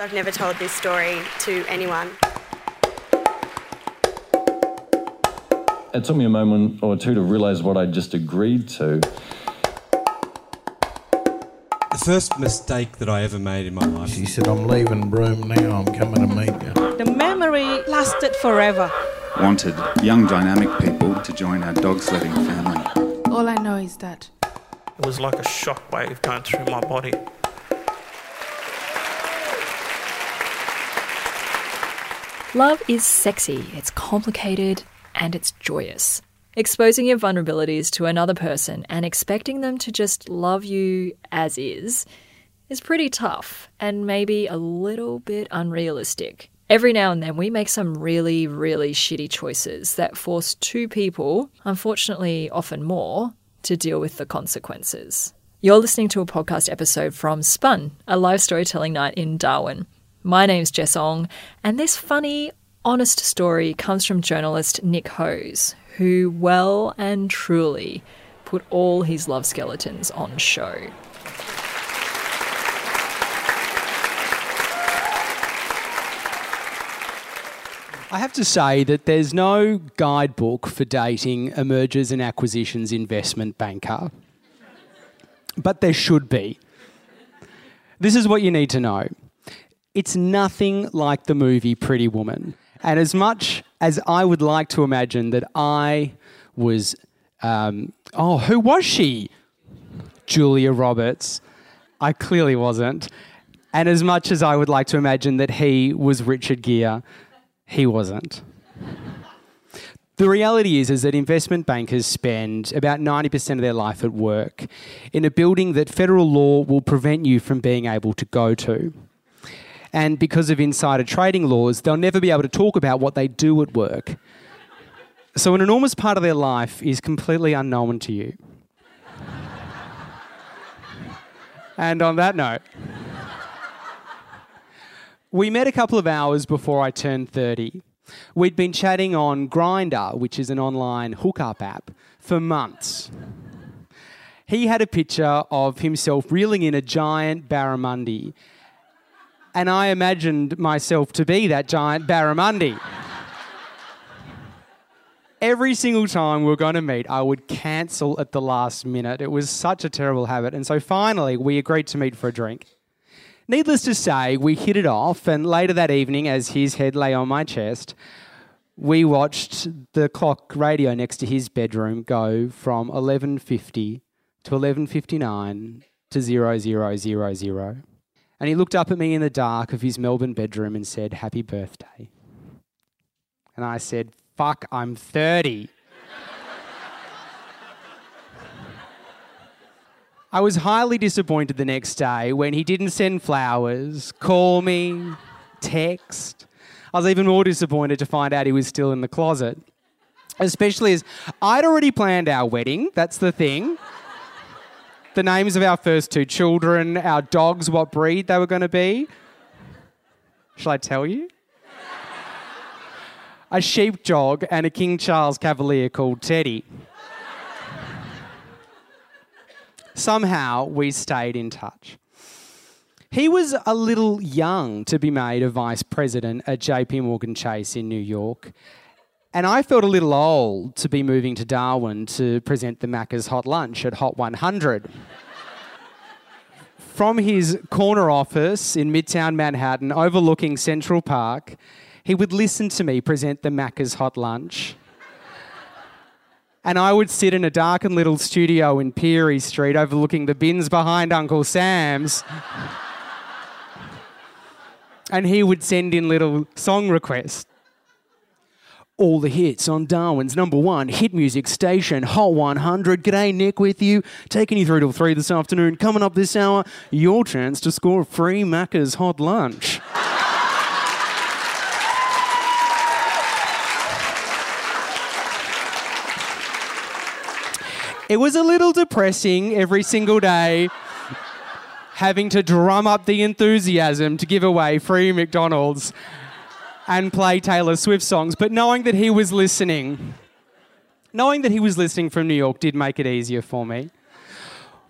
I've never told this story to anyone. It took me a moment or two to realise what I'd just agreed to. The first mistake that I ever made in my life. She said, I'm leaving Broome now, I'm coming to meet you. The memory lasted forever. Wanted young, dynamic people to join our dog sledding family. All I know is that It was like a shockwave going through my body. Love is sexy, it's complicated, and it's joyous. Exposing your vulnerabilities to another person and expecting them to just love you as is is pretty tough and maybe a little bit unrealistic. Every now and then we make some really, really shitty choices that force two people, unfortunately often more, to deal with the consequences. You're listening to a podcast episode from Spun, a live storytelling night in Darwin. My name's Jess Ong, and this funny, honest story comes from journalist Nick Hose, who well and truly put all his love skeletons on show. I have to say that there's no guidebook for dating a mergers and acquisitions investment banker. But there should be. This is what you need to know. It's nothing like the movie Pretty Woman. And as much as I would like to imagine that I was, um, oh, who was she? Julia Roberts. I clearly wasn't. And as much as I would like to imagine that he was Richard Gere, he wasn't. The reality is, is that investment bankers spend about 90% of their life at work in a building that federal law will prevent you from being able to go to. And because of insider trading laws, they'll never be able to talk about what they do at work. So, an enormous part of their life is completely unknown to you. and on that note, we met a couple of hours before I turned 30. We'd been chatting on Grindr, which is an online hookup app, for months. He had a picture of himself reeling in a giant barramundi, and I imagined myself to be that giant barramundi. Every single time we were going to meet, I would cancel at the last minute. It was such a terrible habit. And so finally, we agreed to meet for a drink. Needless to say, we hit it off, and later that evening, as his head lay on my chest, we watched the clock radio next to his bedroom go from 11.50 to 11.59 to 0000. And he looked up at me in the dark of his Melbourne bedroom and said, Happy birthday. And I said, Fuck, I'm 30. I was highly disappointed the next day when he didn't send flowers, call me, text. I was even more disappointed to find out he was still in the closet. Especially as I'd already planned our wedding, that's the thing. The names of our first two children, our dogs, what breed they were going to be. Shall I tell you? a sheepdog and a King Charles Cavalier called Teddy. Somehow we stayed in touch. He was a little young to be made a vice president at JP Morgan Chase in New York. And I felt a little old to be moving to Darwin to present the Macca's Hot Lunch at Hot 100. From his corner office in Midtown Manhattan, overlooking Central Park, he would listen to me present the Macca's Hot Lunch. And I would sit in a darkened little studio in Peary Street overlooking the bins behind Uncle Sam's. and he would send in little song requests. All the hits on Darwin's number one hit music station, Hot 100. G'day, Nick, with you. Taking you through till three this afternoon. Coming up this hour, your chance to score free Macca's hot lunch. It was a little depressing every single day having to drum up the enthusiasm to give away free McDonald's and play Taylor Swift songs, but knowing that he was listening, knowing that he was listening from New York did make it easier for me.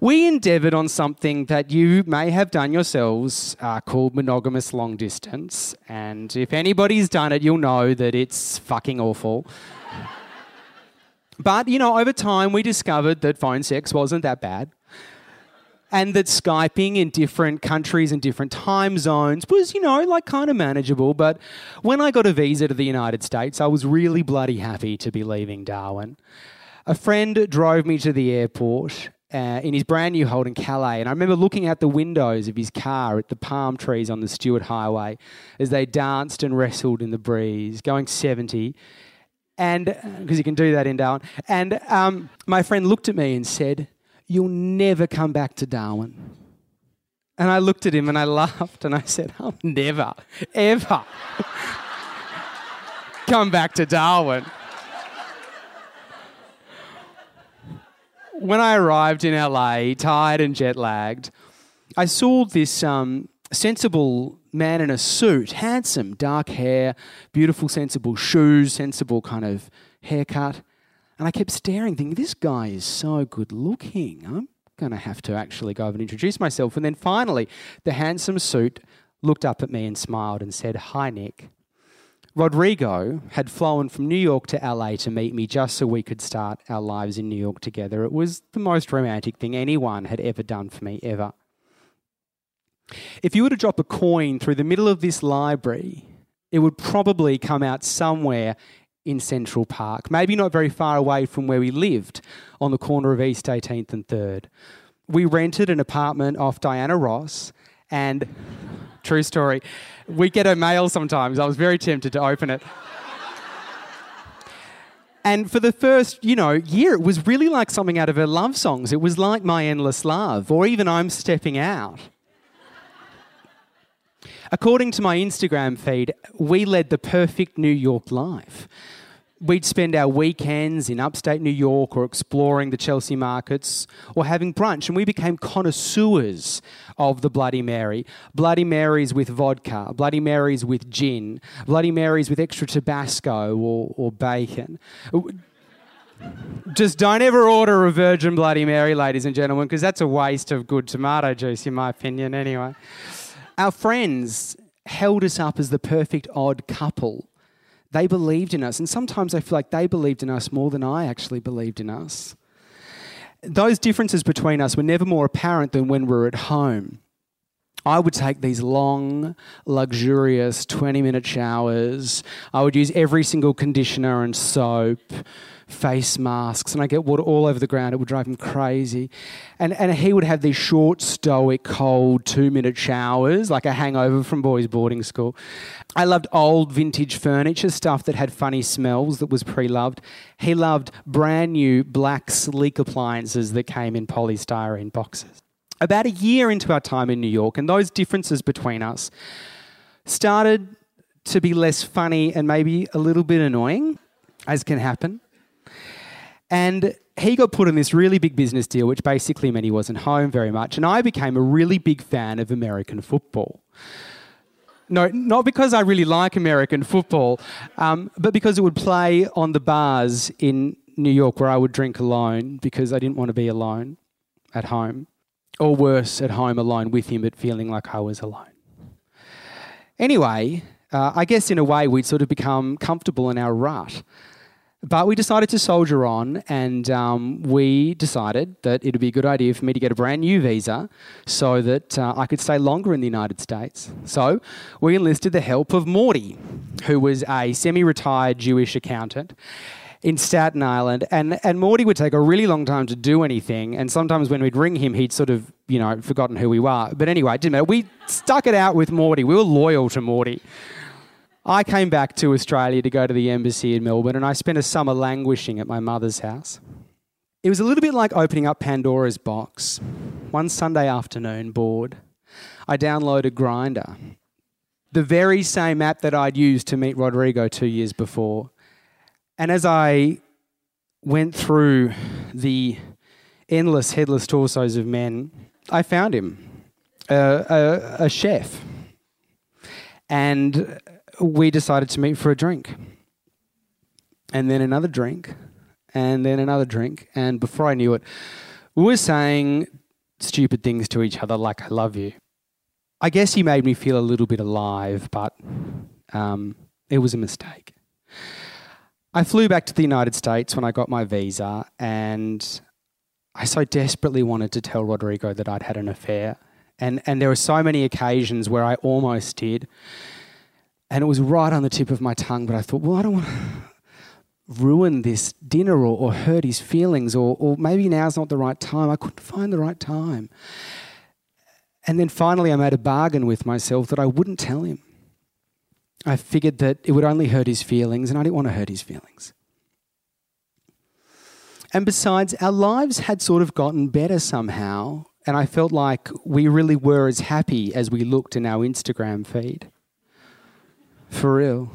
we endeavoured on something that you may have done yourselves uh, called monogamous long distance. And if anybody's done it, you'll know that it's fucking awful. but, you know, over time we discovered that phone sex wasn't that bad. And that Skyping in different countries and different time zones was, you know, like kind of manageable. But when I got a visa to the United States, I was really bloody happy to be leaving Darwin. A friend drove me to the airport uh, in his brand new Holden Calais. And I remember looking out the windows of his car at the palm trees on the Stuart Highway as they danced and wrestled in the breeze, going 70. And because you can do that in Darwin. And um, my friend looked at me and said, You'll never come back to Darwin. And I looked at him and I laughed and I said, I'll never, ever come back to Darwin. when I arrived in LA, tired and jet lagged, I saw this um, sensible man in a suit, handsome, dark hair, beautiful, sensible shoes, sensible kind of haircut. And I kept staring, thinking, this guy is so good looking. I'm going to have to actually go over and introduce myself. And then finally, the handsome suit looked up at me and smiled and said, Hi, Nick. Rodrigo had flown from New York to LA to meet me just so we could start our lives in New York together. It was the most romantic thing anyone had ever done for me, ever. If you were to drop a coin through the middle of this library, it would probably come out somewhere in Central Park, maybe not very far away from where we lived on the corner of East 18th and 3rd. We rented an apartment off Diana Ross, and true story, we get her mail sometimes. I was very tempted to open it. And for the first, you know, year, it was really like something out of her love songs. It was like My Endless Love, or even I'm Stepping Out. According to my Instagram feed, we led the perfect New York life. We'd spend our weekends in upstate New York or exploring the Chelsea markets or having brunch, and we became connoisseurs of the Bloody Mary. Bloody Marys with vodka, Bloody Marys with gin, Bloody Marys with extra Tabasco or, or bacon. Just don't ever order a Virgin Bloody Mary, ladies and gentlemen, because that's a waste of good tomato juice, in my opinion, anyway. Our friends held us up as the perfect odd couple they believed in us. And sometimes I feel like they believed in us more than I actually believed in us. Those differences between us were never more apparent than when we were at home. I would take these long, luxurious 20 minute showers. I would use every single conditioner and soap face masks, and I get water all over the ground. It would drive him crazy. And, and he would have these short, stoic, cold, two minute showers, like a hangover from boys' boarding school. I loved old vintage furniture, stuff that had funny smells that was pre loved. He loved brand new black, sleek appliances that came in polystyrene boxes. About a year into our time in New York, and those differences between us started to be less funny and maybe a little bit annoying, as can happen. And he got put in this really big business deal, which basically meant he wasn't home very much. And I became a really big fan of American football. No, not because I really like American football, um, but because it would play on the bars in New York where I would drink alone because I didn't want to be alone at home. Or worse, at home alone with him, but feeling like I was alone. Anyway, uh, I guess in a way we'd sort of become comfortable in our rut. But we decided to soldier on, and um, we decided that it would be a good idea for me to get a brand new visa so that uh, I could stay longer in the United States. So we enlisted the help of Morty, who was a semi retired Jewish accountant in Staten Island. And, and Morty would take a really long time to do anything. And sometimes when we'd ring him, he'd sort of, you know, forgotten who we were. But anyway, it didn't matter. We stuck it out with Morty. We were loyal to Morty. I came back to Australia to go to the embassy in Melbourne and I spent a summer languishing at my mother's house. It was a little bit like opening up Pandora's box. One Sunday afternoon, bored, I downloaded Grindr, the very same app that I'd used to meet Rodrigo two years before. And as I went through the endless headless torsos of men, I found him, a, a, a chef. And we decided to meet for a drink. And then another drink, and then another drink. And before I knew it, we were saying stupid things to each other like I love you. I guess he made me feel a little bit alive, but um, it was a mistake. I flew back to the United States when I got my visa, and I so desperately wanted to tell Rodrigo that I'd had an affair. And, and there were so many occasions where I almost did. And it was right on the tip of my tongue, but I thought, well, I don't want to ruin this dinner or, or hurt his feelings, or, or maybe now's not the right time. I couldn't find the right time. And then finally, I made a bargain with myself that I wouldn't tell him. I figured that it would only hurt his feelings, and I didn't want to hurt his feelings. And besides, our lives had sort of gotten better somehow, and I felt like we really were as happy as we looked in our Instagram feed. For real.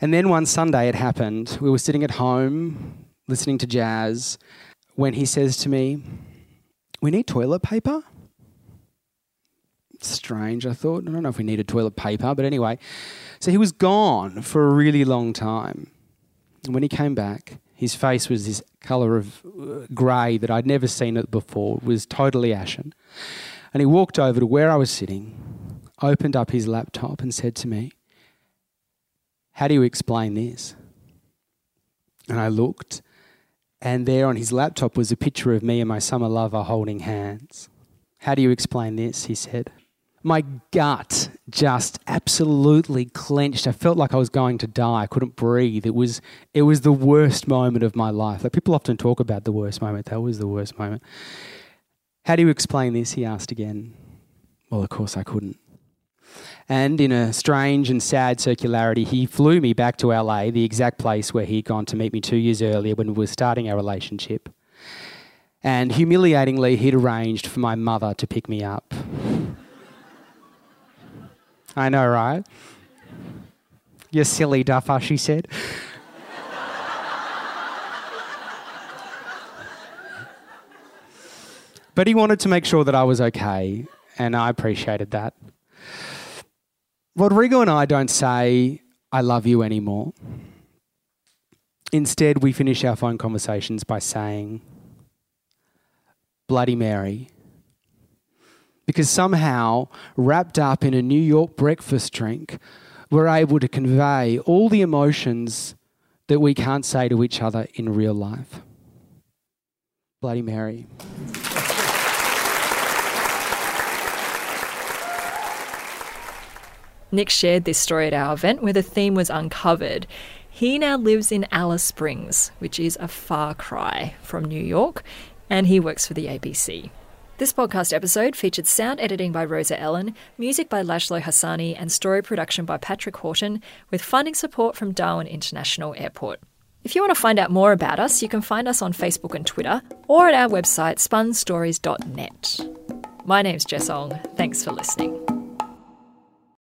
And then one Sunday it happened. We were sitting at home listening to jazz when he says to me, We need toilet paper? Strange, I thought. I don't know if we needed toilet paper, but anyway. So he was gone for a really long time. And when he came back, his face was this colour of uh, grey that I'd never seen it before. It was totally ashen. And he walked over to where I was sitting, opened up his laptop, and said to me, How do you explain this? And I looked, and there on his laptop was a picture of me and my summer lover holding hands. How do you explain this? He said. My gut just absolutely clenched. I felt like I was going to die. I couldn't breathe. It was it was the worst moment of my life. Like people often talk about the worst moment. That was the worst moment. How do you explain this? He asked again. Well, of course I couldn't. And in a strange and sad circularity, he flew me back to LA, the exact place where he'd gone to meet me two years earlier when we were starting our relationship. And humiliatingly, he'd arranged for my mother to pick me up. I know, right? You silly duffer, she said. but he wanted to make sure that I was okay, and I appreciated that. Rodrigo and I don't say, I love you anymore. Instead, we finish our phone conversations by saying, Bloody Mary. Because somehow, wrapped up in a New York breakfast drink, we're able to convey all the emotions that we can't say to each other in real life. Bloody Mary. Nick shared this story at our event where the theme was uncovered. He now lives in Alice Springs, which is a far cry from New York, and he works for the ABC. This podcast episode featured sound editing by Rosa Ellen, music by Lashlo Hassani, and story production by Patrick Horton, with funding support from Darwin International Airport. If you want to find out more about us, you can find us on Facebook and Twitter, or at our website spunstories.net. My name's Jess Ong. Thanks for listening.